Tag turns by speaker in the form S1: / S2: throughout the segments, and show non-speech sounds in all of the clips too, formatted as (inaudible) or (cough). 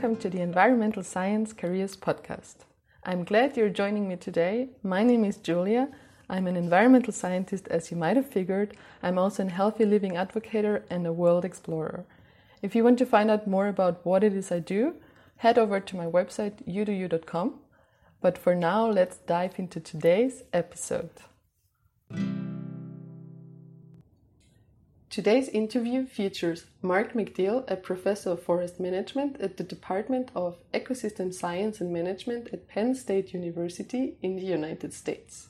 S1: Welcome to the Environmental Science Careers Podcast. I'm glad you're joining me today. My name is Julia. I'm an environmental scientist, as you might have figured. I'm also a healthy living advocate and a world explorer. If you want to find out more about what it is I do, head over to my website, udoyou.com. But for now, let's dive into today's episode. Today's interview features Marc McDill, a professor of forest management at the Department of Ecosystem Science and Management at Penn State University in the United States.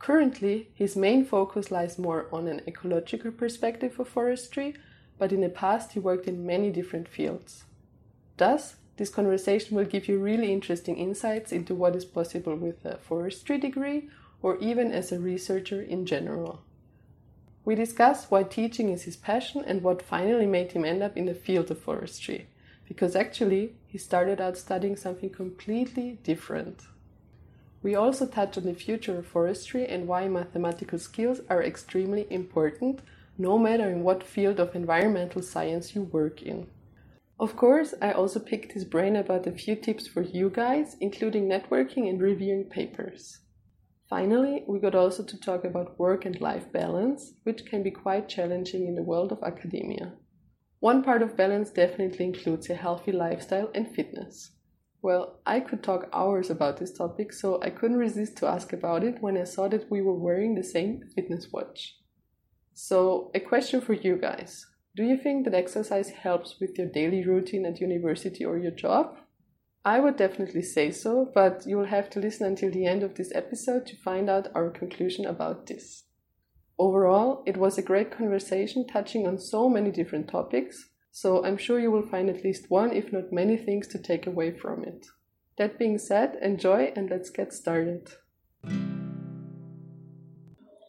S1: Currently, his main focus lies more on an ecological perspective of forestry, but in the past he worked in many different fields. Thus, this conversation will give you really interesting insights into what is possible with a forestry degree or even as a researcher in general. We discuss why teaching is his passion and what finally made him end up in the field of forestry, because actually he started out studying something completely different. We also touch on the future of forestry and why mathematical skills are extremely important, no matter in what field of environmental science you work in. Of course, I also picked his brain about a few tips for you guys, including networking and reviewing papers. Finally, we got also to talk about work and life balance, which can be quite challenging in the world of academia. One part of balance definitely includes a healthy lifestyle and fitness. Well, I could talk hours about this topic, so I couldn't resist to ask about it when I saw that we were wearing the same fitness watch. So, a question for you guys Do you think that exercise helps with your daily routine at university or your job? I would definitely say so, but you will have to listen until the end of this episode to find out our conclusion about this. Overall, it was a great conversation touching on so many different topics, so I'm sure you will find at least one, if not many, things to take away from it. That being said, enjoy and let's get started.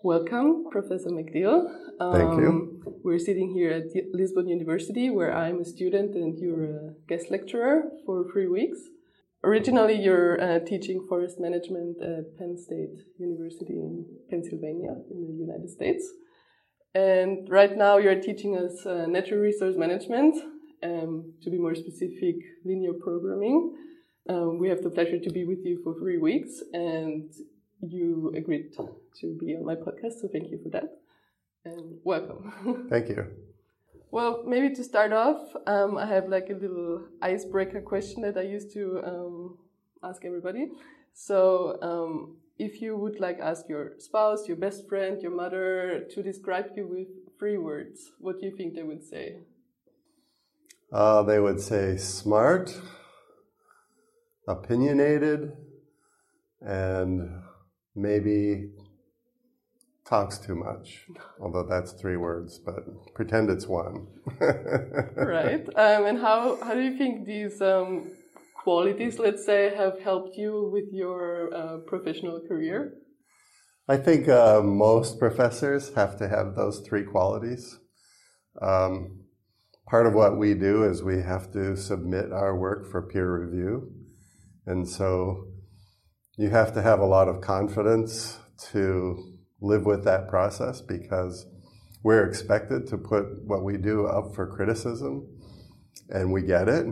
S1: Welcome, Professor McDill.
S2: Um, Thank you. Um,
S1: we're sitting here at Lisbon University, where I'm a student and you're a guest lecturer for three weeks. Originally, you're uh, teaching forest management at Penn State University in Pennsylvania, in the United States. And right now, you're teaching us uh, natural resource management, um, to be more specific, linear programming. Um, we have the pleasure to be with you for three weeks, and you agreed to be on my podcast, so thank you for that. And welcome. (laughs)
S2: Thank you.
S1: Well, maybe to start off, um, I have like a little icebreaker question that I used to um, ask everybody. So, um, if you would like ask your spouse, your best friend, your mother to describe you with three words, what do you think they would say?
S2: Uh, they would say smart, opinionated, and maybe talks too much, (laughs) although that's three words, but pretend it's one. (laughs)
S1: right. Um, and how, how do you think these um, qualities, let's say, have helped you with your uh, professional career?
S2: I think uh, most professors have to have those three qualities. Um, part of what we do is we have to submit our work for peer review. And so you have to have a lot of confidence to live with that process because we're expected to put what we do up for criticism and we get it.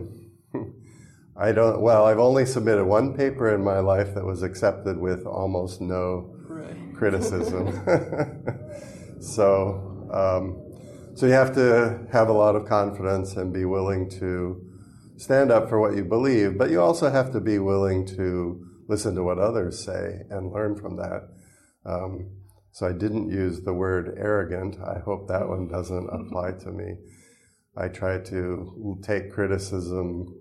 S2: (laughs) I don't, well, I've only submitted one paper in my life that was accepted with almost no right. criticism. (laughs) (laughs) so, um, so you have to have a lot of confidence and be willing to stand up for what you believe, but you also have to be willing to listen to what others say and learn from that. Um, so I didn't use the word arrogant. I hope that one doesn't mm-hmm. apply to me. I try to take criticism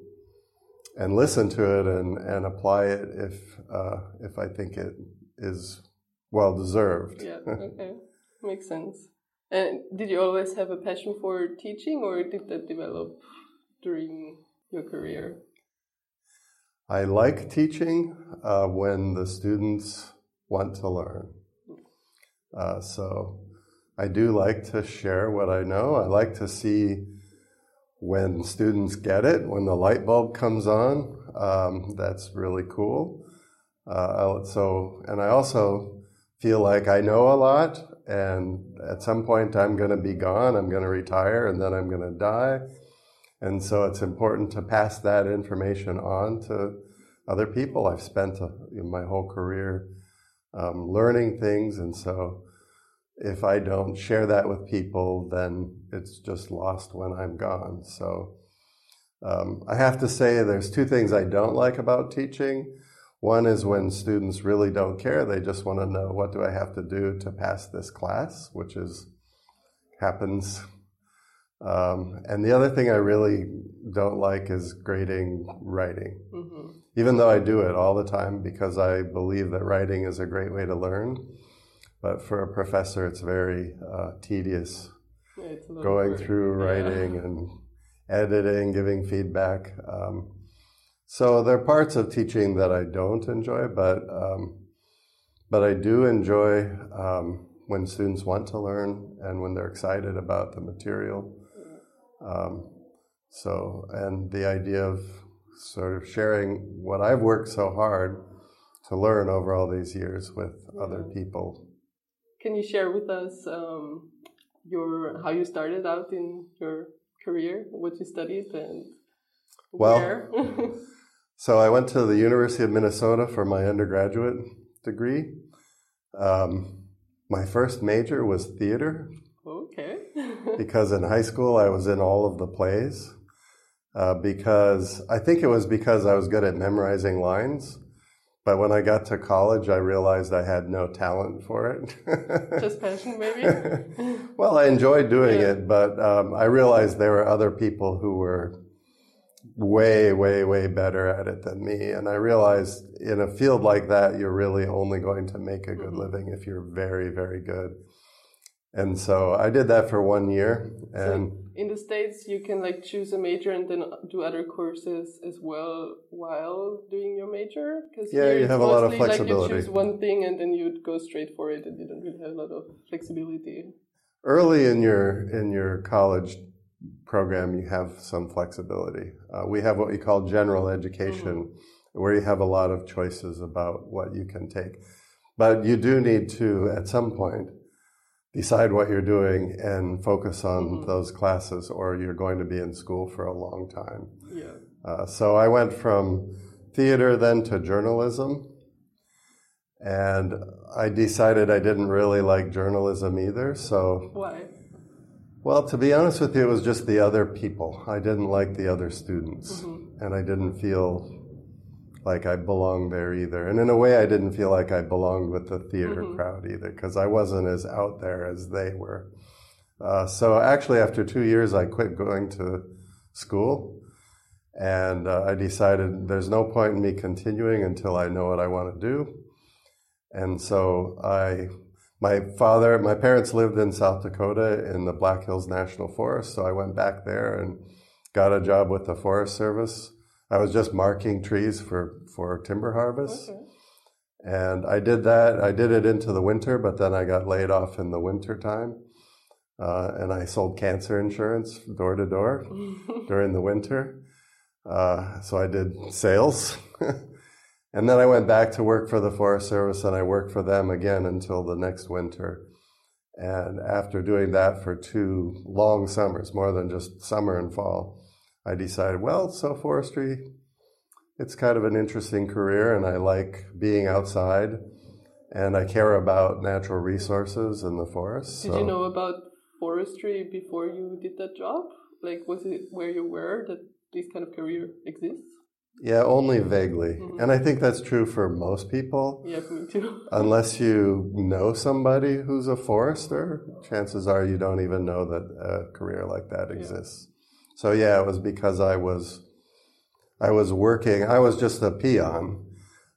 S2: and listen to it and, and apply it if uh, if I think it is well deserved.
S1: Yeah, (laughs) okay, makes sense. And did you always have a passion for teaching, or did that develop during your career?
S2: I like teaching uh, when the students want to learn. Uh, so I do like to share what I know. I like to see when students get it, when the light bulb comes on. Um, that's really cool. Uh, so, and I also feel like I know a lot, and at some point I'm going to be gone. I'm going to retire, and then I'm going to die. And so it's important to pass that information on to other people. I've spent a, uh, my whole career um, learning things, and so if I don't share that with people, then it's just lost when I'm gone. So um, I have to say, there's two things I don't like about teaching. One is when students really don't care; they just want to know what do I have to do to pass this class, which is happens. Um, and the other thing I really don't like is grading writing. Mm-hmm. Even though I do it all the time because I believe that writing is a great way to learn, but for a professor, it's very uh, tedious yeah, going through writing yeah. and editing, giving feedback. Um, so there are parts of teaching that I don't enjoy, but um, but I do enjoy um, when students want to learn and when they're excited about the material. Um, so and the idea of sort of sharing what I've worked so hard to learn over all these years with yeah. other people
S3: can you share with us um, your how you started out in your career, what you studied, and
S2: well, where? (laughs) so I went to the University of Minnesota for my undergraduate degree. Um, my first major was theater.
S3: Okay. (laughs)
S2: because in high school I was in all of the plays. Uh, because I think it was because I was good at memorizing lines. But when I got to college, I realized I had no talent for it. (laughs)
S3: Just passion, maybe? (laughs)
S2: well, I enjoyed doing yeah. it, but um, I realized there were other people who were way, way, way better at it than me. And I realized in a field like that, you're really only going to make a good mm-hmm. living if you're very, very good. And so I did that for one year. And so
S3: in the States, you can like choose a major and then do other courses as well while doing your major.
S2: Because yeah, you have a lot of flexibility.
S3: Like you choose one thing and then you go straight for it, and you don't really have a lot of flexibility.
S2: Early in your in your college program, you have some flexibility. Uh, we have what we call general education, mm-hmm. where you have a lot of choices about what you can take. But you do need to, at some point, decide what you're doing and focus on mm-hmm. those classes, or you're going to be in school for a long time.
S3: Yeah.
S2: Uh, so I went from theater then to journalism, and I decided I didn't really like journalism either. So
S3: why?
S2: Well, to be honest with you, it was just the other people. I didn't like the other students, mm-hmm. and I didn't feel like I belonged there either. And in a way, I didn't feel like I belonged with the theater mm-hmm. crowd either because I wasn't as out there as they were. Uh, so actually, after two years, I quit going to school. And uh, I decided there's no point in me continuing until I know what I want to do. And so I, my father, my parents lived in South Dakota in the Black Hills National Forest. So I went back there and got a job with the Forest Service I was just marking trees for, for timber harvest. Okay. And I did that. I did it into the winter, but then I got laid off in the winter time. Uh, and I sold cancer insurance door to door (laughs) during the winter. Uh, so I did sales. (laughs) and then I went back to work for the Forest Service and I worked for them again until the next winter. And after doing that for two long summers, more than just summer and fall, I decided, well, so forestry, it's kind of an interesting career, and I like being outside, and I care about natural resources in the forest.
S3: Did so. you know about forestry before you did that job? Like, was it where you were that this kind of career exists?
S2: Yeah, only vaguely. Mm-hmm. And I think that's true for most people.
S3: Yeah, me too. (laughs)
S2: Unless you know somebody who's a forester, chances are you don't even know that a career like that exists. So yeah, it was because I was I was working. I was just a peon,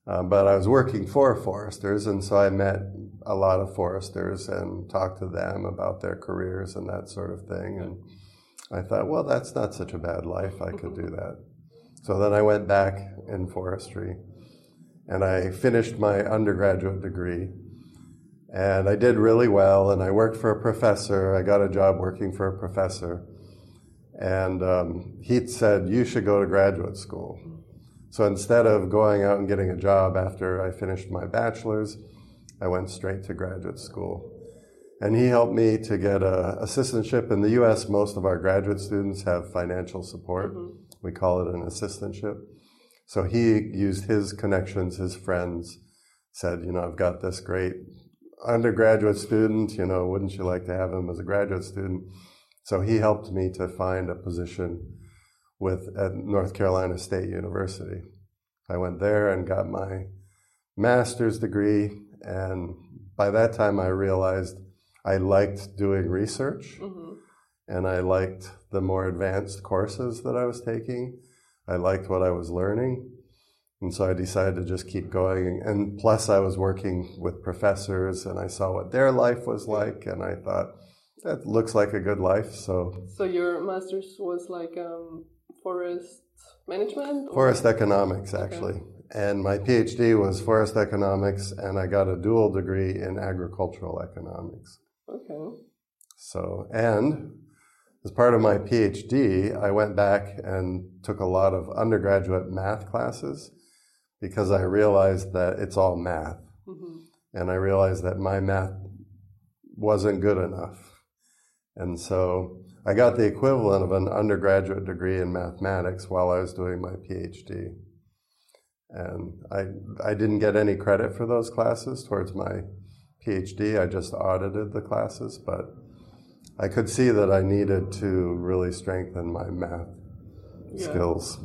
S2: uh, but I was working for foresters, and so I met a lot of foresters and talked to them about their careers and that sort of thing. And I thought, well, that's not such a bad life. I could do that. So then I went back in forestry, and I finished my undergraduate degree. And I did really well, and I worked for a professor. I got a job working for a professor and um, he said, You should go to graduate school. So instead of going out and getting a job after I finished my bachelor's, I went straight to graduate school. And he helped me to get a assistantship. In the US, most of our graduate students have financial support. Mm-hmm. We call it an assistantship. So he used his connections, his friends, said, you know, I've got this great undergraduate student, you know, wouldn't you like to have him as a graduate student? So he helped me to find a position with at North Carolina State University. I went there and got my master's degree, and by that time I realized I liked doing research, mm-hmm. and I liked the more advanced courses that I was taking. I liked what I was learning. And so I decided to just keep going. And plus, I was working with professors and I saw what their life was like. And I thought, that looks like a good life. So,
S3: so your master's was like um, forest management?
S2: Or? Forest economics, actually. Okay. And my PhD was forest economics, and I got a dual degree in agricultural economics.
S3: Okay.
S2: So, and as part of my PhD, I went back and took a lot of undergraduate math classes because I realized that it's all math. Mm-hmm. And I realized that my math wasn't good enough. And so I got the equivalent of an undergraduate degree in mathematics while I was doing my PhD. And I, I didn't get any credit for those classes towards my PhD. I just audited the classes, but I could see that I needed to really strengthen my math yeah. skills.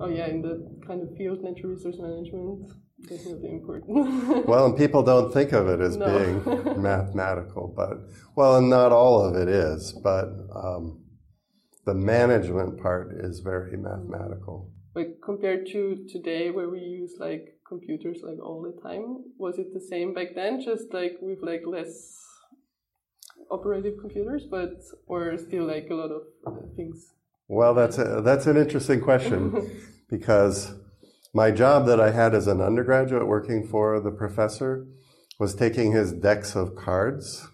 S3: Oh, yeah, in the kind of field, natural resource management, important. (laughs)
S2: well, and people don't think of it as no. being (laughs) mathematical, but, well, and not all of it is, but um, the management part is very mathematical.
S3: But compared to today, where we use like computers like all the time, was it the same back then? Just like with like less operative computers, but or still like a lot of things?
S2: Well, that's a, that's an interesting question (laughs) because my job that I had as an undergraduate working for the professor was taking his decks of cards.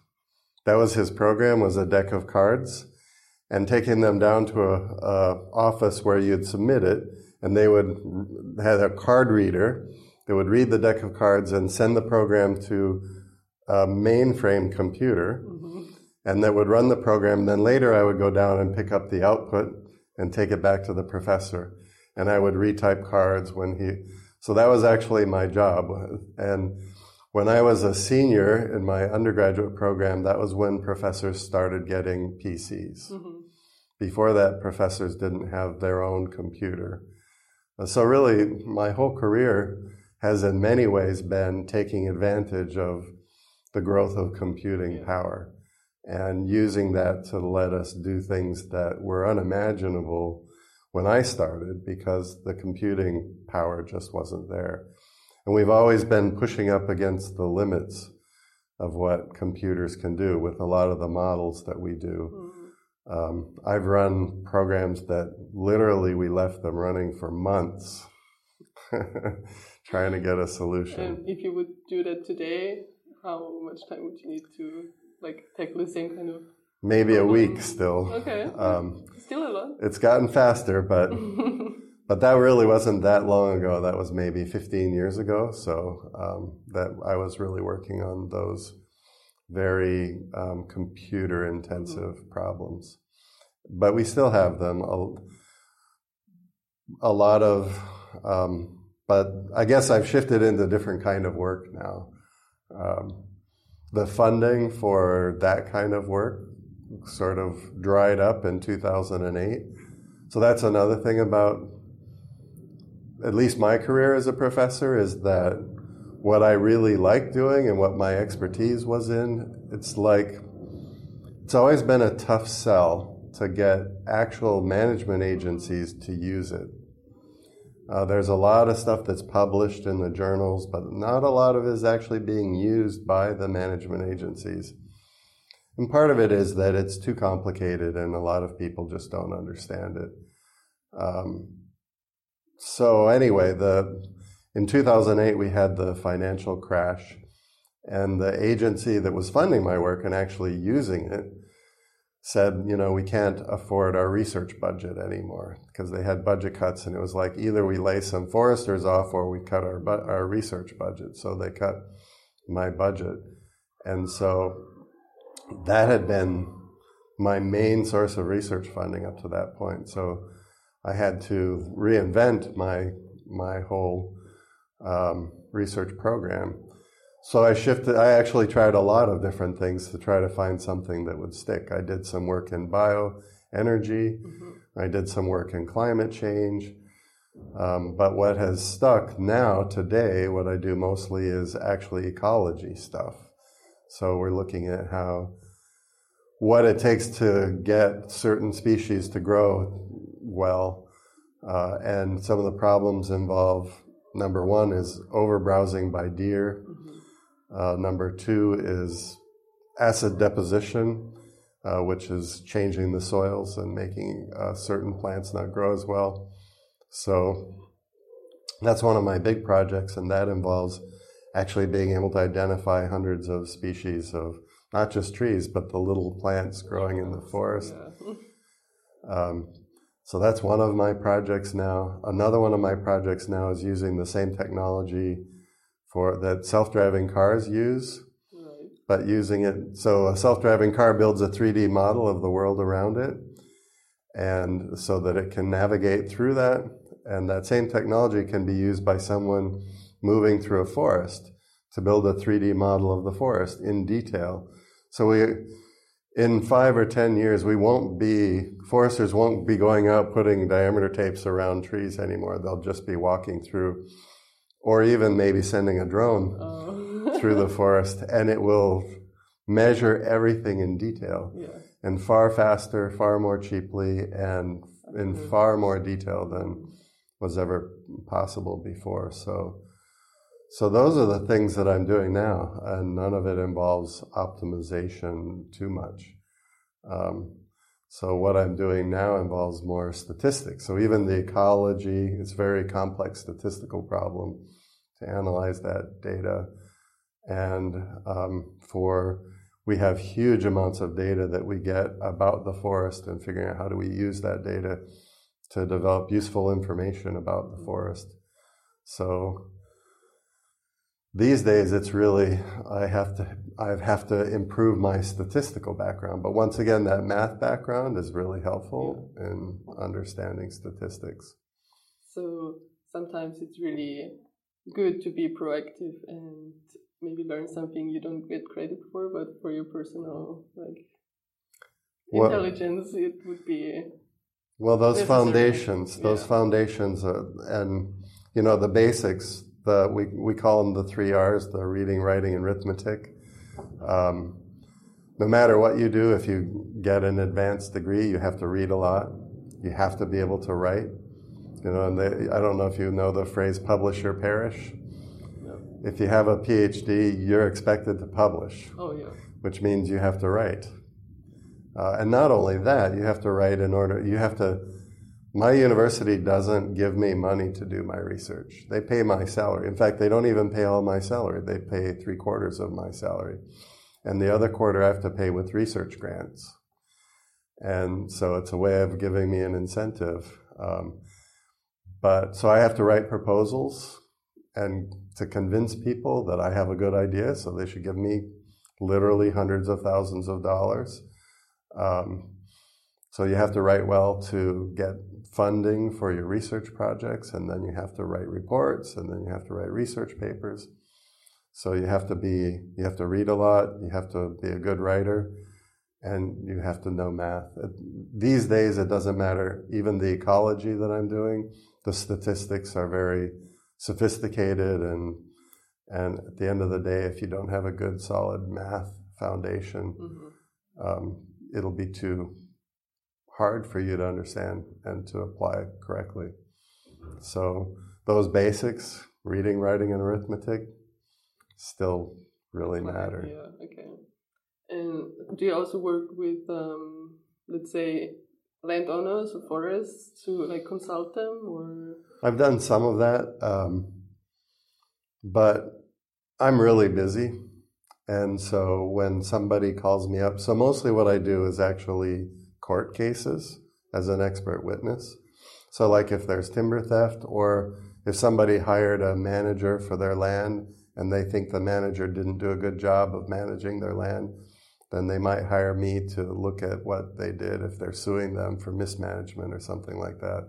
S2: That was his program was a deck of cards and taking them down to a, a office where you'd submit it and they would have a card reader. They would read the deck of cards and send the program to a mainframe computer mm-hmm. and that would run the program. Then later I would go down and pick up the output and take it back to the professor and I would retype cards when he. So that was actually my job. And when I was a senior in my undergraduate program, that was when professors started getting PCs. Mm-hmm. Before that, professors didn't have their own computer. So really, my whole career has in many ways been taking advantage of the growth of computing yeah. power and using that to let us do things that were unimaginable when I started because the computing power just wasn't there. And we've always been pushing up against the limits of what computers can do with a lot of the models that we do. Mm-hmm. Um, I've run programs that literally we left them running for months (laughs) trying to get a solution.
S3: And if you would do that today, how much time would you need to like tackle the same kind of
S2: maybe a week still.
S3: Okay. Um, still a lot.
S2: It's gotten faster, but (laughs) but that really wasn't that long ago. That was maybe 15 years ago. So um, that I was really working on those very um, computer intensive mm-hmm. problems. But we still have them. A, a lot of, um, but I guess I've shifted into different kind of work now. Um, the funding for that kind of work sort of dried up in 2008. So that's another thing about at least my career as a professor is that what I really like doing and what my expertise was in, it's like it's always been a tough sell to get actual management agencies to use it. Uh, there's a lot of stuff that's published in the journals, but not a lot of it is actually being used by the management agencies. And part of it is that it's too complicated and a lot of people just don't understand it. Um, so anyway, the, in 2008 we had the financial crash and the agency that was funding my work and actually using it said, you know, we can't afford our research budget anymore because they had budget cuts and it was like either we lay some foresters off or we cut our, bu- our research budget. So they cut my budget. And so that had been my main source of research funding up to that point. So I had to reinvent my my whole um, research program. So I shifted. I actually tried a lot of different things to try to find something that would stick. I did some work in bioenergy. Mm-hmm. I did some work in climate change. Um, but what has stuck now today, what I do mostly is actually ecology stuff. So we're looking at how what it takes to get certain species to grow well. Uh, and some of the problems involve number one is over browsing by deer. Mm-hmm. Uh, number two is acid deposition, uh, which is changing the soils and making uh, certain plants not grow as well. So that's one of my big projects, and that involves actually being able to identify hundreds of species of not just trees, but the little plants growing in the forest. Yeah. (laughs) Um, so that's one of my projects now. Another one of my projects now is using the same technology for that self-driving cars use, right. but using it so a self-driving car builds a 3D model of the world around it, and so that it can navigate through that. And that same technology can be used by someone moving through a forest to build a 3D model of the forest in detail so we, in five or ten years, we won't be foresters won't be going out putting diameter tapes around trees anymore. They'll just be walking through, or even maybe sending a drone oh. through the forest, and it will measure everything in detail yeah. and far faster, far more cheaply, and in mm-hmm. far more detail than was ever possible before. So so those are the things that I'm doing now, and none of it involves optimization too much. Um, so what I'm doing now involves more statistics. So even the ecology, it's a very complex statistical problem to analyze that data. And um, for we have huge amounts of data that we get about the forest and figuring out how do we use that data to develop useful information about the forest. So these days it's really I have to I have to improve my statistical background. But once again, that math background is really helpful yeah. in understanding statistics.
S3: So sometimes it's really good to be proactive and maybe learn something you don't get credit for, but for your personal like well, intelligence, it would be.
S2: Well, those foundations, those yeah. foundations, are, and you know the basics the we, we call them the three R's: the reading, writing, and arithmetic. Um, no matter what you do, if you get an advanced degree, you have to read a lot. You have to be able to write. You know, and they, I don't know if you know the phrase "publish or perish." If you have a PhD, you're expected to publish.
S3: Oh yeah.
S2: Which means you have to write. Uh, and not only that, you have to write in order. You have to my university doesn't give me money to do my research. They pay my salary. In fact, they don't even pay all my salary. They pay three quarters of my salary. And the other quarter I have to pay with research grants. And so it's a way of giving me an incentive. Um, but so I have to write proposals and to convince people that I have a good idea, so they should give me literally hundreds of thousands of dollars. Um, so you have to write well to get funding for your research projects, and then you have to write reports, and then you have to write research papers. So you have to be, you have to read a lot, you have to be a good writer, and you have to know math. These days, it doesn't matter. Even the ecology that I'm doing, the statistics are very sophisticated, and and at the end of the day, if you don't have a good, solid math foundation, mm-hmm. um, it'll be too hard for you to understand and to apply correctly. So those basics, reading, writing, and arithmetic, still really matter.
S3: Yeah, okay. And do you also work with, um, let's say, landowners or forests to like consult them, or?
S2: I've done some of that, um, but I'm really busy, and so when somebody calls me up, so mostly what I do is actually court cases as an expert witness. So, like if there's timber theft, or if somebody hired a manager for their land and they think the manager didn't do a good job of managing their land, then they might hire me to look at what they did if they're suing them for mismanagement or something like that.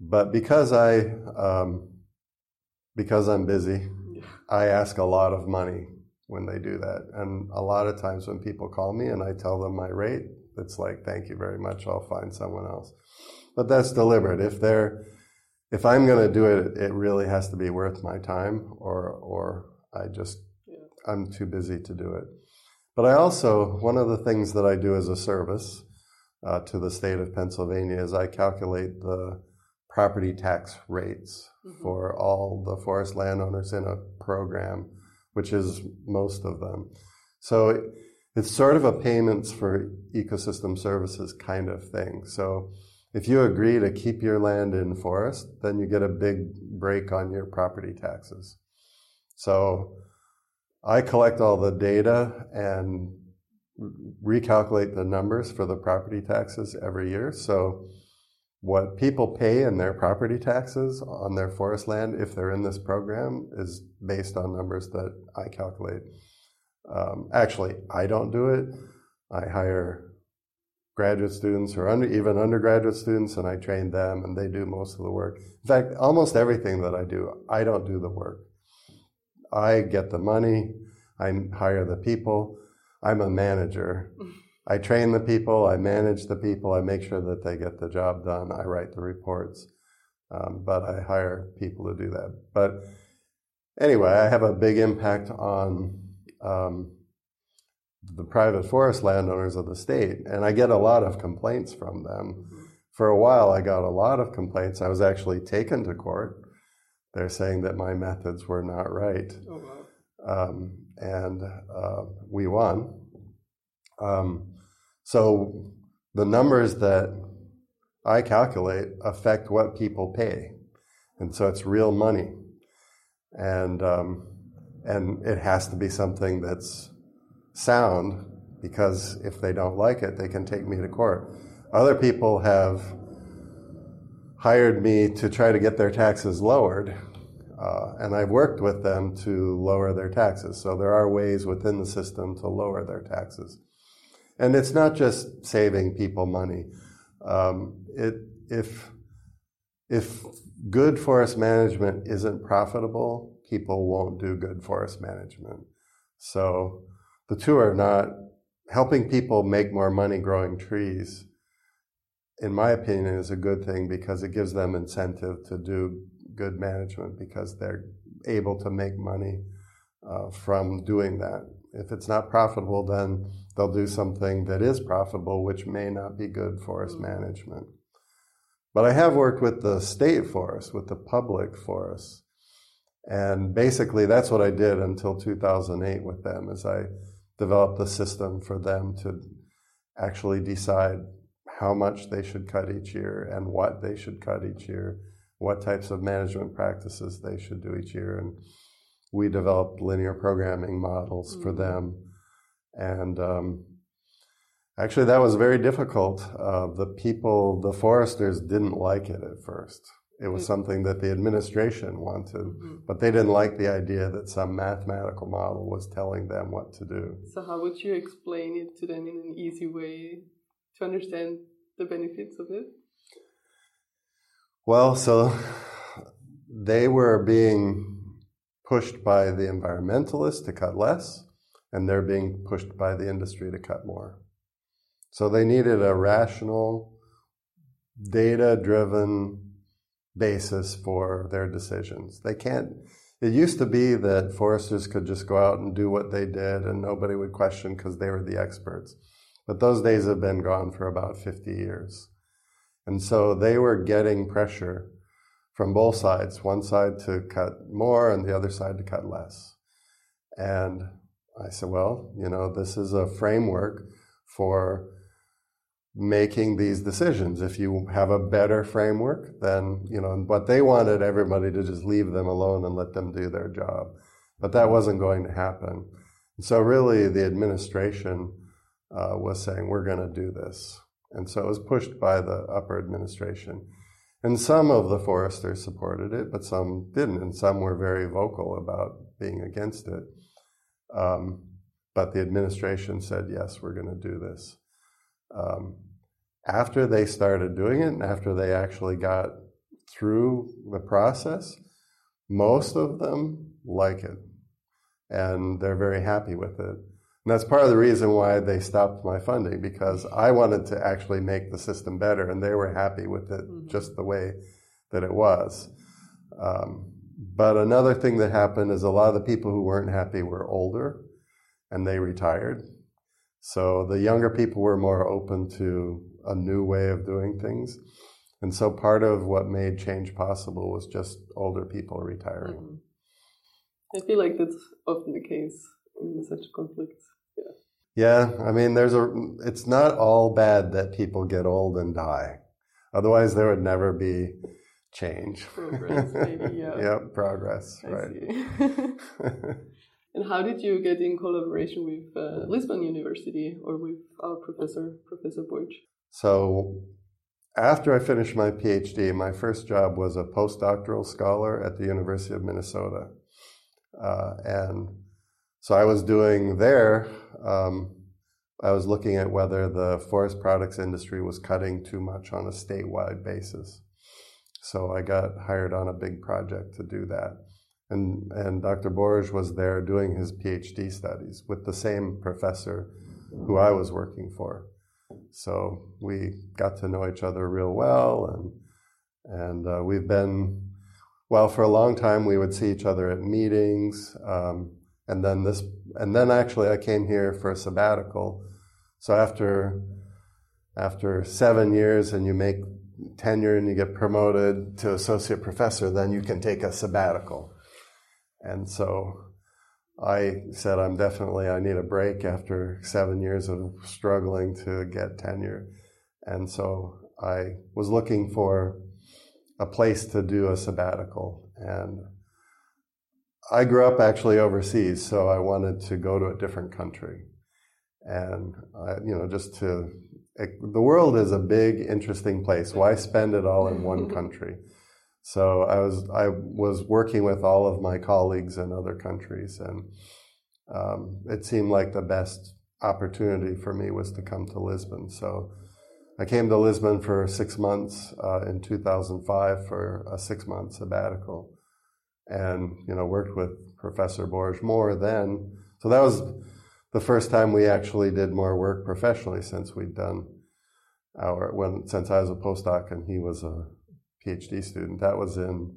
S2: But because I um, because I'm busy, I ask a lot of money when they do that. And a lot of times when people call me and I tell them my rate, it's like, thank you very much, I'll find someone else. But that's deliberate. If they're if I'm going to do it, it really has to be worth my time, or or I just yeah. I'm too busy to do it. But I also one of the things that I do as a service uh, to the state of Pennsylvania is I calculate the property tax rates mm-hmm. for all the forest landowners in a program, which is most of them. So it's sort of a payments for ecosystem services kind of thing. So if you agree to keep your land in forest, then you get a big break on your property taxes. So I collect all the data and recalculate the numbers for the property taxes every year. So what people pay in their property taxes on their forest land if they're in this program is based on numbers that I calculate. Um, actually, I don't do it. I hire graduate students or under, even undergraduate students, and I train them, and they do most of the work. In fact, almost everything that I do, I don't do the work. I get the money, I hire the people, I'm a manager. (laughs) I train the people, I manage the people, I make sure that they get the job done, I write the reports, um, but I hire people to do that. But anyway, I have a big impact on um, the private forest landowners of the state, and I get a lot of complaints from them. For a while, I got a lot of complaints. I was actually taken to court. They're saying that my methods were not right. Oh, wow. um, and uh, we won. Um, so the numbers that I calculate affect what people pay, and so it's real money, and um, and it has to be something that's sound because if they don't like it, they can take me to court. Other people have hired me to try to get their taxes lowered, uh, and I've worked with them to lower their taxes. So there are ways within the system to lower their taxes. And it's not just saving people money. Um, it, if, if good forest management isn't profitable, people won't do good forest management. So the two are not helping people make more money growing trees. In my opinion, is a good thing because it gives them incentive to do good management because they're able to make money uh, from doing that. If it's not profitable, then they'll do something that is profitable, which may not be good forest mm. management. But I have worked with the state forest, with the public forests. And basically, that's what I did until 2008 with them, is I developed the system for them to actually decide how much they should cut each year and what they should cut each year, what types of management practices they should do each year. And we developed linear programming models mm-hmm. for them. And um, actually, that was very difficult. Uh, the people, the foresters, didn't like it at first. It was mm-hmm. something that the administration wanted, mm-hmm. but they didn't like the idea that some mathematical model was telling them what to do.
S3: So, how would you explain it to them in an easy way to understand the benefits of it?
S2: Well, so they were being pushed by the environmentalists to cut less, and they're being pushed by the industry to cut more. So they needed a rational, data driven basis for their decisions. They can't, it used to be that foresters could just go out and do what they did and nobody would question because they were the experts. But those days have been gone for about 50 years. And so they were getting pressure from both sides, one side to cut more and the other side to cut less. And I said, well, you know, this is a framework for making these decisions. If you have a better framework, then, you know, what they wanted everybody to just leave them alone and let them do their job. But that wasn't going to happen. And so, really, the administration uh, was saying, we're going to do this. And so it was pushed by the upper administration. And some of the foresters supported it, but some didn't, and some were very vocal about being against it. Um, but the administration said, yes, we're going to do this. Um, after they started doing it, and after they actually got through the process, most of them like it. And they're very happy with it. And that's part of the reason why they stopped my funding because I wanted to actually make the system better, and they were happy with it mm-hmm. just the way that it was. Um, but another thing that happened is a lot of the people who weren't happy were older and they retired. So the younger people were more open to a new way of doing things. And so part of what made change possible was just older people retiring.
S3: Mm-hmm. I feel like that's often the case in such conflicts. Yeah.
S2: Yeah, I mean, there's a. It's not all bad that people get old and die. Otherwise, there would never be change.
S3: Progress, maybe, yeah. (laughs)
S2: yep, progress, I right. (laughs)
S3: and how did you get in collaboration with uh, Lisbon University or with our professor, Professor Borges?
S2: So, after I finished my PhD, my first job was a postdoctoral scholar at the University of Minnesota. Uh, and so I was doing there, um, I was looking at whether the forest products industry was cutting too much on a statewide basis. So I got hired on a big project to do that. And, and Dr. Borges was there doing his PhD studies with the same professor who I was working for. So we got to know each other real well, and, and uh, we've been, well, for a long time we would see each other at meetings. Um, and then this, and then actually I came here for a sabbatical. So after, after seven years and you make tenure and you get promoted to associate professor, then you can take a sabbatical. And so I said, I'm definitely, I need a break after seven years of struggling to get tenure. And so I was looking for a place to do a sabbatical. And I grew up actually overseas, so I wanted to go to a different country. And, I, you know, just to the world is a big, interesting place. Why spend it all in one (laughs) country? So I was I was working with all of my colleagues in other countries, and um, it seemed like the best opportunity for me was to come to Lisbon. So I came to Lisbon for six months uh, in 2005 for a six month sabbatical, and you know worked with Professor Borges more then. So that was the first time we actually did more work professionally since we'd done our when since I was a postdoc and he was a PhD student. That was in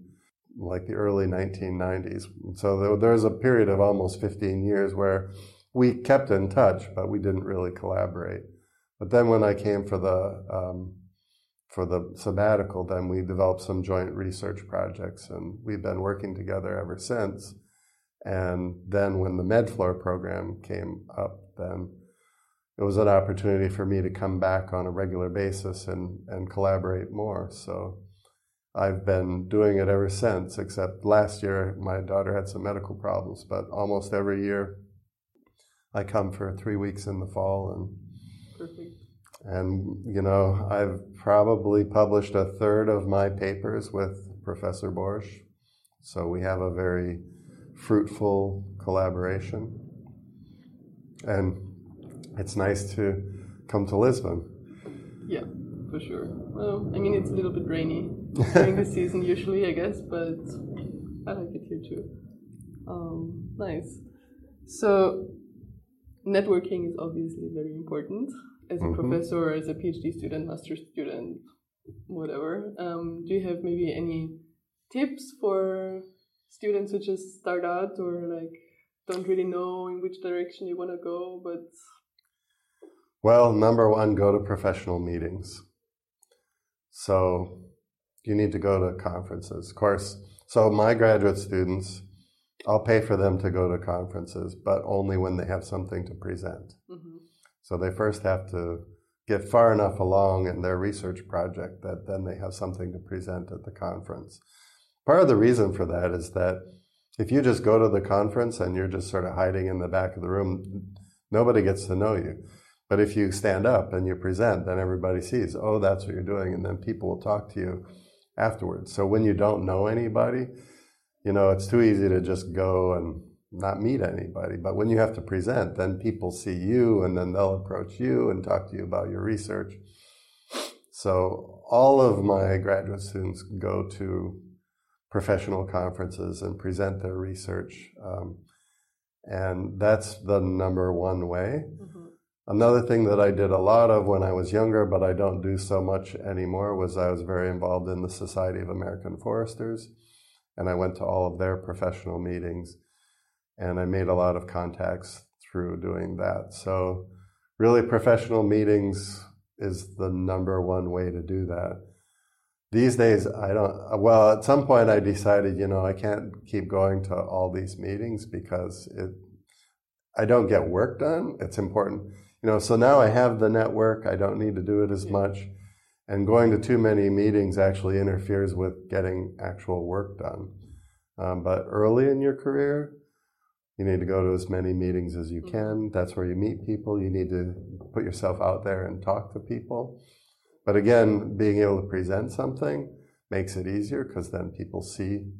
S2: like the early 1990s. So there, was a period of almost 15 years where we kept in touch, but we didn't really collaborate. But then when I came for the um, for the sabbatical, then we developed some joint research projects, and we've been working together ever since. And then when the MEDfOR program came up, then it was an opportunity for me to come back on a regular basis and, and collaborate more. So I've been doing it ever since, except last year my daughter had some medical problems, but almost every year I come for three weeks in the fall and
S3: Perfect.
S2: And you know, I've probably published a third of my papers with Professor Borges. So we have a very fruitful collaboration. And it's nice to come to Lisbon.
S3: Yeah, for sure. Well, I mean, it's a little bit rainy during the (laughs) season usually, I guess, but I like it here too. Um, nice. So, networking is obviously very important as a mm-hmm. professor, as a PhD student, master student, whatever. Um, do you have maybe any tips for students who just start out or like don't really know in which direction you want to go, but
S2: well, number one, go to professional meetings. So you need to go to conferences. Of course, so my graduate students, I'll pay for them to go to conferences, but only when they have something to present. Mm-hmm. So they first have to get far enough along in their research project that then they have something to present at the conference. Part of the reason for that is that if you just go to the conference and you're just sort of hiding in the back of the room, nobody gets to know you. But if you stand up and you present, then everybody sees, oh, that's what you're doing, and then people will talk to you afterwards. So when you don't know anybody, you know, it's too easy to just go and not meet anybody. But when you have to present, then people see you and then they'll approach you and talk to you about your research. So all of my graduate students go to professional conferences and present their research. Um, and that's the number one way. Mm-hmm. Another thing that I did a lot of when I was younger, but I don't do so much anymore, was I was very involved in the Society of American Foresters. And I went to all of their professional meetings. And I made a lot of contacts through doing that. So, really, professional meetings is the number one way to do that. These days, I don't, well, at some point I decided, you know, I can't keep going to all these meetings because it, I don't get work done. It's important you know, so now I have the network. I don't need to do it as much. And going to too many meetings actually interferes with getting actual work done. Um, but early in your career, you need to go to as many meetings as you mm-hmm. can. That's where you meet people. You need to put yourself out there and talk to people. But again, being able to present something makes it easier because then people see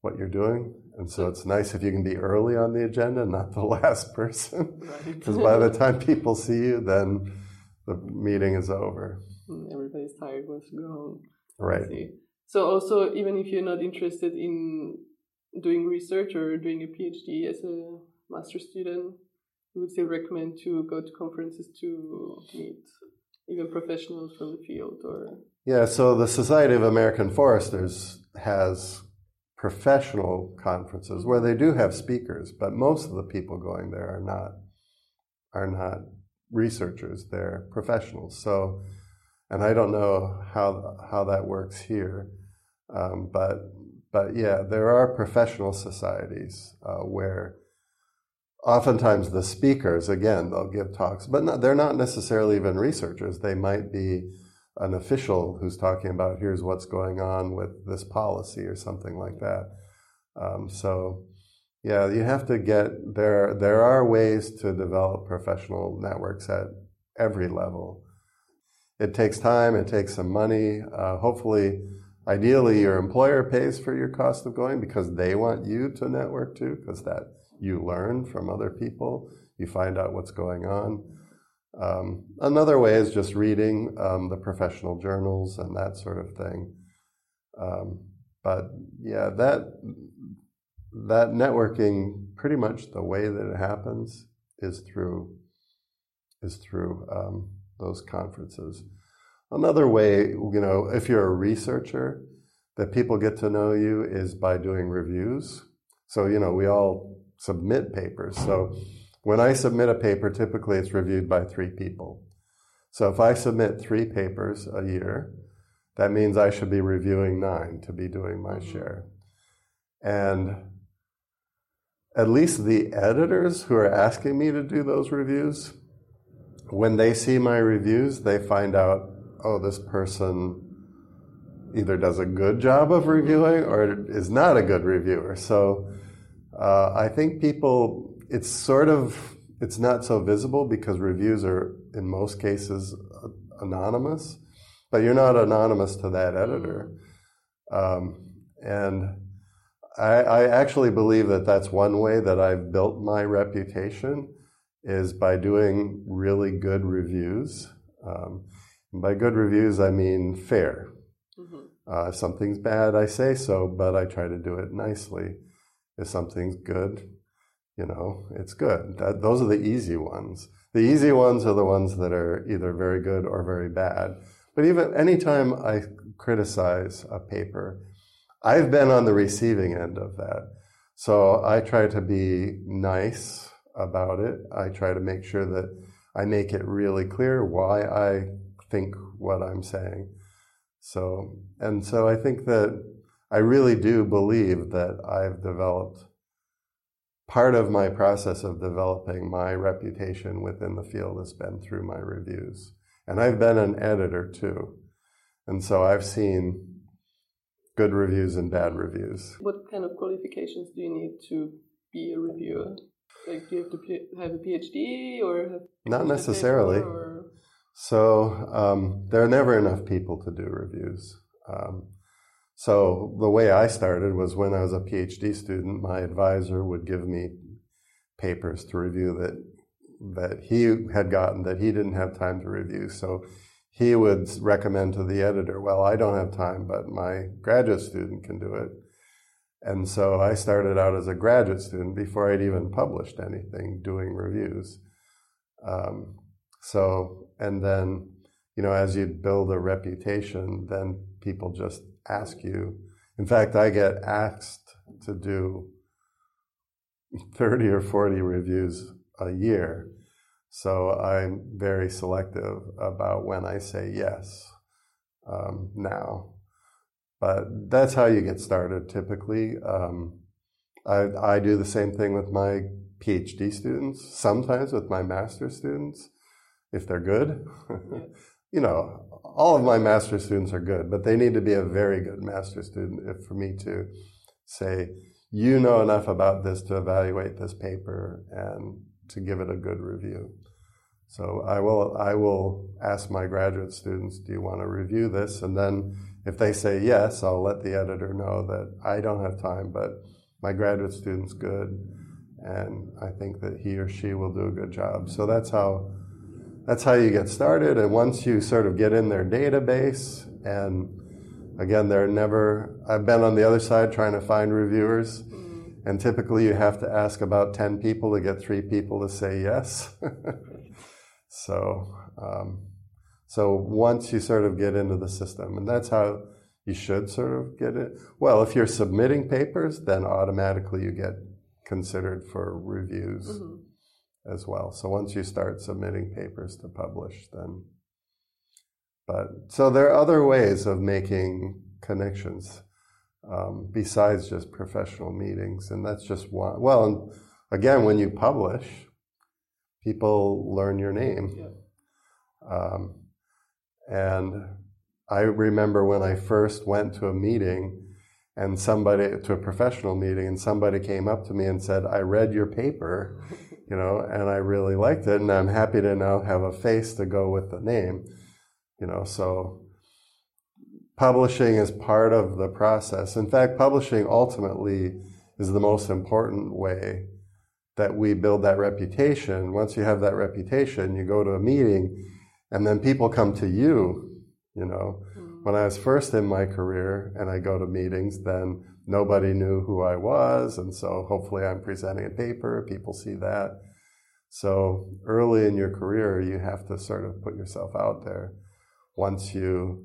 S2: what you're doing. And so it's nice if you can be early on the agenda, not the (laughs) last person. Because right. by the time people see you, then the meeting is over.
S3: Mm, everybody's tired, wants to go home.
S2: Right.
S3: So also, even if you're not interested in doing research or doing a PhD as a master student, we would still recommend to go to conferences to meet even professionals from the field or
S2: yeah so the society of american foresters has professional conferences where they do have speakers, but most of the people going there are not are not researchers; they're professionals. So, and I don't know how how that works here, um, but but yeah, there are professional societies uh, where oftentimes the speakers again they'll give talks, but not, they're not necessarily even researchers. They might be an official who's talking about here's what's going on with this policy or something like that. Um, so, yeah, you have to get there. There are ways to develop professional networks at every level. It takes time. It takes some money. Uh, hopefully, ideally, your employer pays for your cost of going because they want you to network too, because that you learn from other people. You find out what's going on. Um, another way is just reading um, the professional journals and that sort of thing. Um, but yeah, that that networking, pretty much the way that it happens is through is through um, those conferences. Another way, you know, if you're a researcher, that people get to know you is by doing reviews. So you know, we all submit papers. So when I submit a paper, typically it's reviewed by three people. So if I submit three papers a year, that means I should be reviewing nine to be doing my mm-hmm. share. And at least the editors who are asking me to do those reviews, when they see my reviews, they find out, oh, this person either does a good job of reviewing or is not a good reviewer. So uh, I think people it's sort of it's not so visible because reviews are in most cases anonymous, but you're not anonymous to that editor. Um, and I, I, actually believe that that's one way that I've built my reputation is by doing really good reviews. Um, by good reviews, I mean fair. Mm-hmm. Uh, if something's bad, I say so, but I try to do it nicely. If something's good, you know, it's good. That, those are the easy ones. The easy ones are the ones that are either very good or very bad. But even anytime I criticize a paper, I've been on the receiving end of that. So I try to be nice about it. I try to make sure that I make it really clear why I think what I'm saying. So, and so I think that I really do believe that I've developed part of my process of developing my reputation within the field has been through my reviews. And I've been an editor too. And so I've seen good reviews and bad reviews.
S3: What kind of qualifications do you need to be a reviewer? Like, do you have to have a PhD or
S2: not necessarily? Or? So um, there are never enough people to do reviews. Um, So the way I started was when I was a PhD student, my advisor would give me papers to review that that he had gotten that he didn't have time to review. So he would recommend to the editor, well, I don't have time, but my graduate student can do it. And so I started out as a graduate student before I'd even published anything doing reviews. Um, so, and then, you know, as you build a reputation, then people just ask you. In fact, I get asked to do 30 or 40 reviews a year. So I'm very selective about when I say yes um, now. But that's how you get started typically. Um, I, I do the same thing with my PhD students, sometimes with my master's students, if they're good. You know, all of my master students are good, but they need to be a very good master student if, for me to say, you know enough about this to evaluate this paper and to give it a good review. So I will I will ask my graduate students, do you want to review this? And then if they say yes, I'll let the editor know that I don't have time, but my graduate student's good, and I think that he or she will do a good job. So that's how that's how you get started. And once you sort of get in their database, and again, they're never. I've been on the other side trying to find reviewers and typically you have to ask about 10 people to get three people to say yes. (laughs) so, um, so once you sort of get into the system, and that's how you should sort of get it. Well, if you're submitting papers, then automatically you get considered for reviews mm-hmm. As well. So once you start submitting papers to publish, then. But so there are other ways of making connections um, besides just professional meetings. And that's just one. Well, and again, when you publish, people learn your name. Yeah. Um, and I remember when I first went to a meeting and somebody to a professional meeting and somebody came up to me and said, I read your paper, (laughs) you know, and I really liked it and I'm happy to now have a face to go with the name. You know, so publishing is part of the process. In fact, publishing ultimately is the most important way that we build that reputation. Once you have that reputation, you go to a meeting and then people come to you, you know. Mm-hmm. When I was first in my career and I go to meetings, then nobody knew who I was. And so hopefully I'm presenting a paper, people see that. So early in your career, you have to sort of put yourself out there. Once you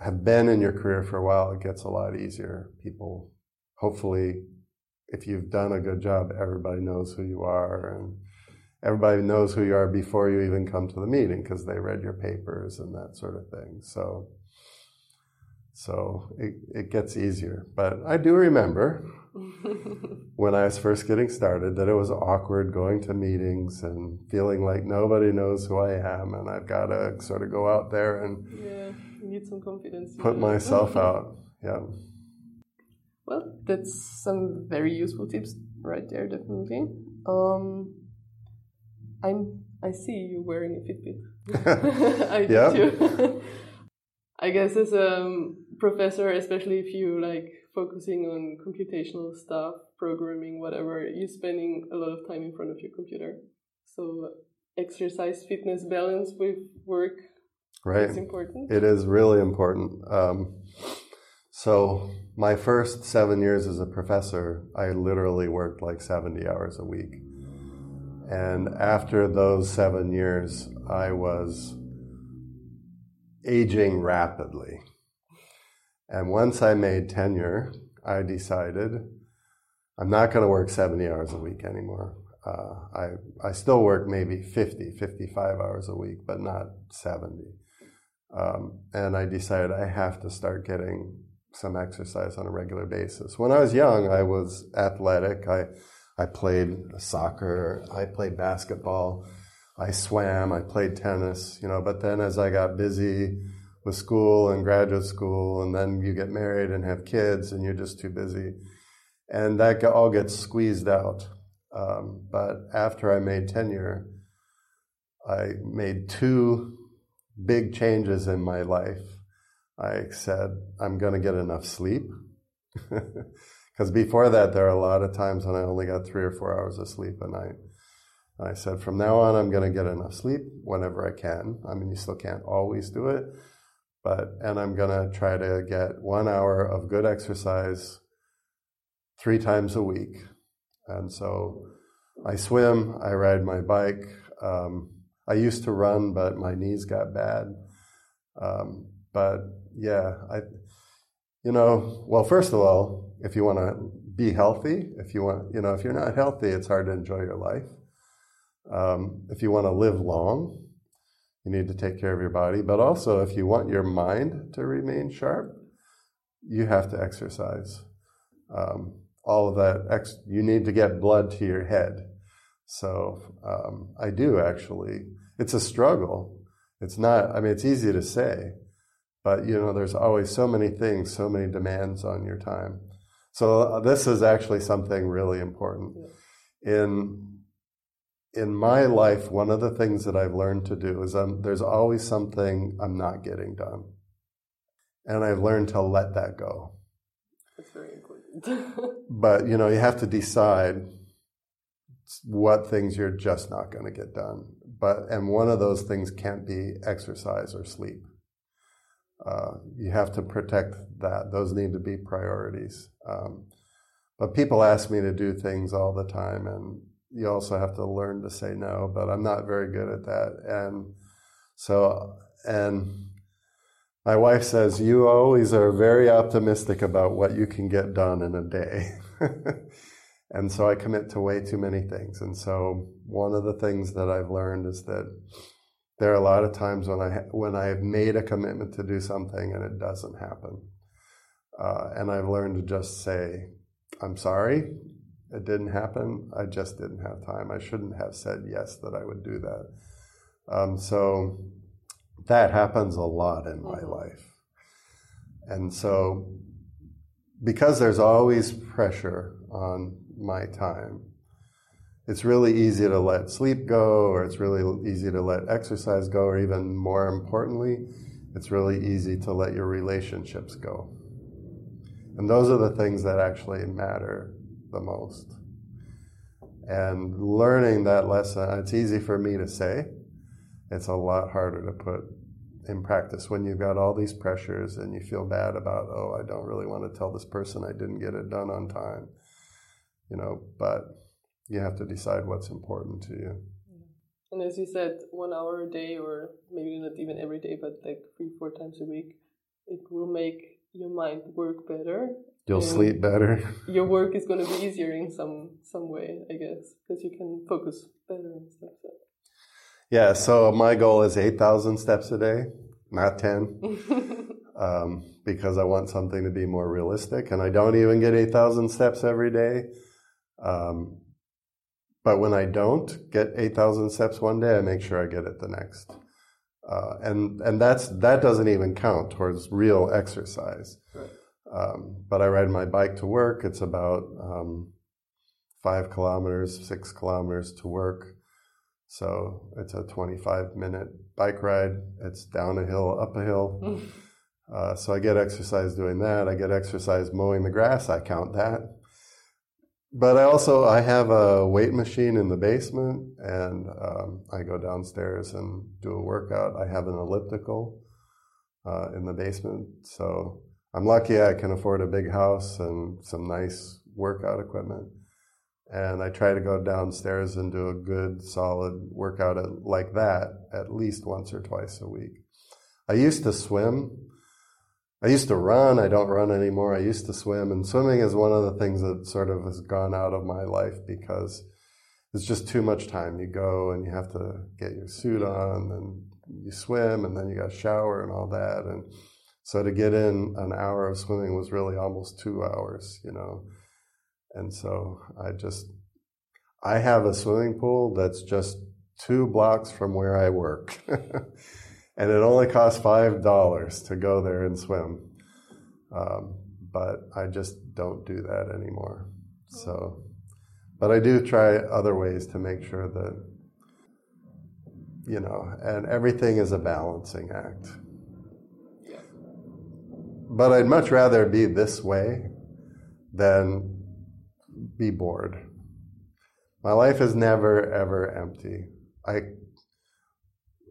S2: have been in your career for a while, it gets a lot easier. People, hopefully, if you've done a good job, everybody knows who you are, and everybody knows who you are before you even come to the meeting because they read your papers and that sort of thing. So, so it, it gets easier. But I do remember (laughs) when I was first getting started that it was awkward going to meetings and feeling like nobody knows who I am, and I've got to sort of go out there and.
S3: Yeah need some confidence.
S2: Put myself (laughs) out. Yeah.
S3: Well, that's some very useful tips right there, definitely. Um, I'm. I see you wearing a Fitbit. (laughs) I do too. I guess as a professor, especially if you like focusing on computational stuff, programming, whatever, you're spending a lot of time in front of your computer. So exercise, fitness, balance with work
S2: Right.
S3: It's important.
S2: It is really important. Um, so, my first seven years as a professor, I literally worked like 70 hours a week. And after those seven years, I was aging rapidly. And once I made tenure, I decided I'm not going to work 70 hours a week anymore. Uh, I, I still work maybe 50, 55 hours a week, but not 70. Um, and I decided I have to start getting some exercise on a regular basis. When I was young, I was athletic. I, I played soccer, I played basketball, I swam, I played tennis, you know, but then as I got busy with school and graduate school, and then you get married and have kids, and you're just too busy. And that all gets squeezed out. Um, but after I made tenure, I made two big changes in my life. I said, I'm going to get enough sleep. (laughs) Because before that, there are a lot of times when I only got three or four hours of sleep a night. I said, from now on, I'm going to get enough sleep whenever I can. I mean, you still can't always do it, but, and I'm going to try to get one hour of good exercise three times a week. And so I swim, I ride my bike. Um, I used to run, but my knees got bad. Um, but yeah, I, you know, well, first of all, if you want to be healthy, if you want, you know, if you're not healthy, it's hard to enjoy your life. Um, if you want to live long, you need to take care of your body. But also, if you want your mind to remain sharp, you have to exercise. Um, all of that, ex- you need to get blood to your head. So um, I do actually. It's a struggle. It's not. I mean, it's easy to say, but you know, there's always so many things, so many demands on your time. So uh, this is actually something really important. In in my life, one of the things that I've learned to do is um, there's always something I'm not getting done. And I've learned to let that go.
S3: That's very important. (laughs)
S2: but, you know, you have to decide what things you're just not going to get done. But, and one of those things can't be exercise or sleep. Uh, you have to protect that. Those need to be priorities. Um, but people ask me to do things all the time, and you also have to learn to say no, but I'm not very good at that. And so, and my wife says, You always are very optimistic about what you can get done in a day. (laughs) and so I commit to way too many things. And so, one of the things that I've learned is that there are a lot of times when I when I have made a commitment to do something and it doesn't happen, uh, and I've learned to just say, "I'm sorry, it didn't happen. I just didn't have time. I shouldn't have said yes that I would do that. Um, so that happens a lot in my mm-hmm. life. And so, because there's always pressure on my time, it's really easy to let sleep go, or it's really easy to let exercise go, or even more importantly, it's really easy to let your relationships go. And those are the things that actually matter the most. And learning that lesson, it's easy for me to say. It's a lot harder to put in practice when you've got all these pressures and you feel bad about, oh, I don't really want to tell this person I didn't get it done on time. You know, but you have to decide what's important to you.
S3: And as you said, one hour a day, or maybe not even every day, but like three, four times a week, it will make your mind work better
S2: You'll sleep better.
S3: Your work is going to be (laughs) easier in some some way, I guess, because you can focus better and stuff. So.
S2: Yeah. So my goal is eight thousand steps a day, not ten, (laughs) um, because I want something to be more realistic, and I don't even get eight thousand steps every day. Um, but when I don't get eight thousand steps one day, I make sure I get it the next. Uh, and and that's that doesn't even count towards real exercise. Right. Um, but I ride my bike to work. It's about um, five kilometers, six kilometers to work. So it's a 25 minute bike ride. It's down a hill, up a hill. (laughs) Uh, so I get exercise doing that. I get exercise mowing the grass. I count that. But I also I have a weight machine in the basement, and um, I go downstairs and do a workout. I have an elliptical uh, in the basement, so I'm lucky I can afford a big house and some nice workout equipment. And I try to go downstairs and do a good, solid workout like that at least once or twice a week. I used to swim. I used to run. I don't run anymore. I used to swim. And swimming is one of the things that sort of has gone out of my life because it's just too much time. You go and you have to get your suit on and you swim and then you got to shower and all that. And so to get in an hour of swimming was really almost two hours, you know. And so I just, I have a swimming pool that's just two blocks from where I work. (laughs) and it only costs $5 to go there and swim. Um, but I just don't do that anymore. So, but I do try other ways to make sure that, you know, and everything is a balancing act but I'd much rather be this way than be bored. My life is never ever empty. I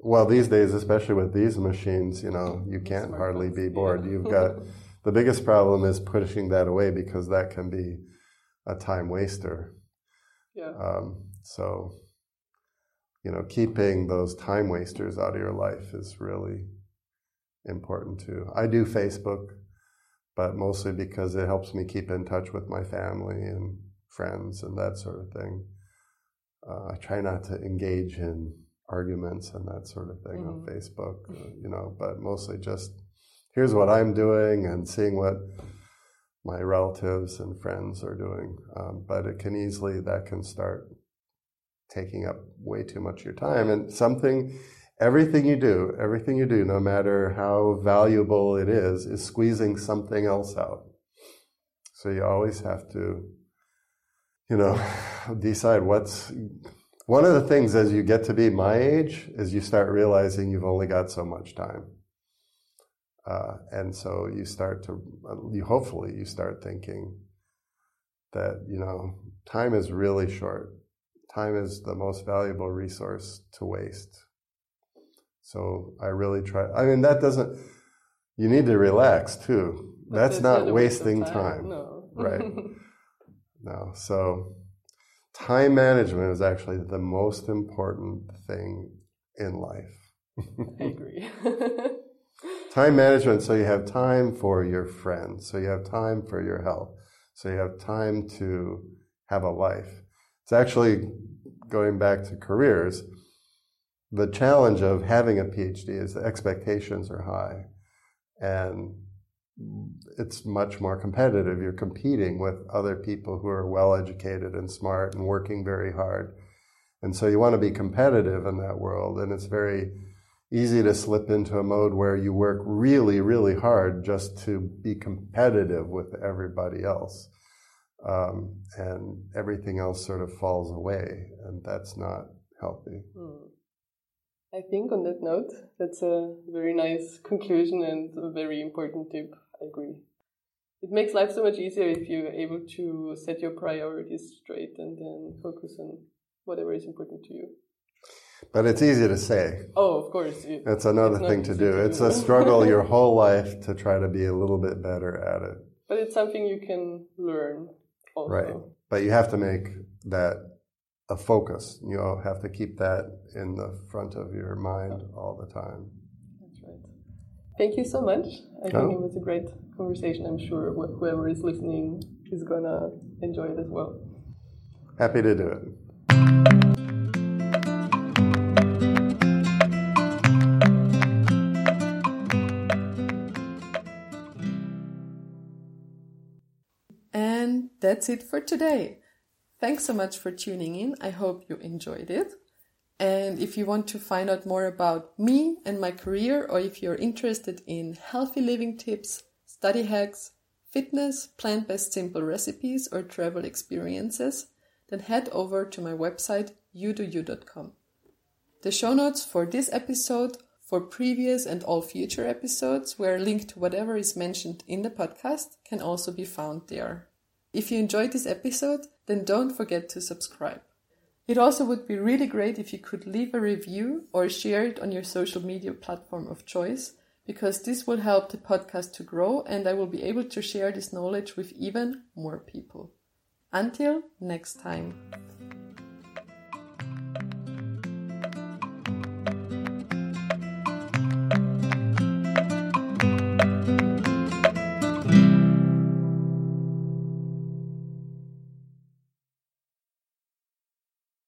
S2: well these days, especially with these machines, you know, you can't hardly be bored. You've got (laughs) the biggest problem is pushing that away because that can be a time waster.
S3: Yeah.
S2: Um, so, you know, keeping those time wasters out of your life is really important too. I do Facebook, but mostly because it helps me keep in touch with my family and friends and that sort of thing. Uh, I try not to engage in arguments and that sort of thing on
S3: Mhm.
S2: Facebook, uh, you know, but mostly just here's what I'm doing and seeing what my relatives and friends are doing. Um, but it can easily, that can start taking up way too much of your time. And something, everything you do, everything you do, no matter how valuable it is, is squeezing something else out. So you always have to, you know, (laughs) decide what's. One of the things as you get to be my age is you start realizing you've only got so much time. Uh, and so you start to, you hopefully you start thinking that you know time is really short. Time is the most valuable resource to waste. So I really try. I mean, that doesn't. You need to relax too. That's not
S3: a waste
S2: wasting time.
S3: No.
S2: Right. (laughs) No. So time management is actually the most important thing in life.
S3: I (laughs) agree. (laughs)
S2: time management so you have time for your friends so you have time for your health so you have time to have a life it's actually going back to careers the challenge of having a phd is the expectations are high and it's much more competitive you're competing with other people who are well educated and smart and working very hard and so you want to be competitive in that world and it's very easy to slip into a mode where you work really, really hard just to be competitive with everybody else. Um, and everything else sort of falls away, and that's not healthy.
S3: Hmm. I think on that note, that's a very nice conclusion and a very important tip. I agree. It makes life so much easier if you're able to set your priorities straight and then focus on whatever is important to you.
S2: But it's easy to say.
S3: Oh, of course. It,
S2: It's another
S3: It's
S2: thing to do.
S3: to
S2: It's
S3: do.
S2: a struggle (laughs) your whole life to try to be a little bit better at it.
S3: but it's something you can learn also.
S2: Right. But you have to make that a focus. You have to keep that in the front of your mind all the time.
S3: That's right. Thank you so much. I think
S2: Oh.
S3: it was a great conversation. I'm sure whoever is listening is gonna enjoy it as well.
S2: Happy to do it.
S3: And that's it for today. Thanks so much for tuning in. I hope you enjoyed it. And if you want to find out more about me and my career, or if you're interested in healthy living tips, study hacks, fitness, plant based simple recipes, or travel experiences, then head over to my website, youdoyou.com. The show notes for this episode, for previous and all future episodes, where a link to whatever is mentioned in the podcast can also be found there. If you enjoyed this episode, then don't forget to subscribe. It also would be really great if you could leave a review or share it on your social media platform of choice, because this will help the podcast to grow and I will be able to share this knowledge with even more people. Until next time,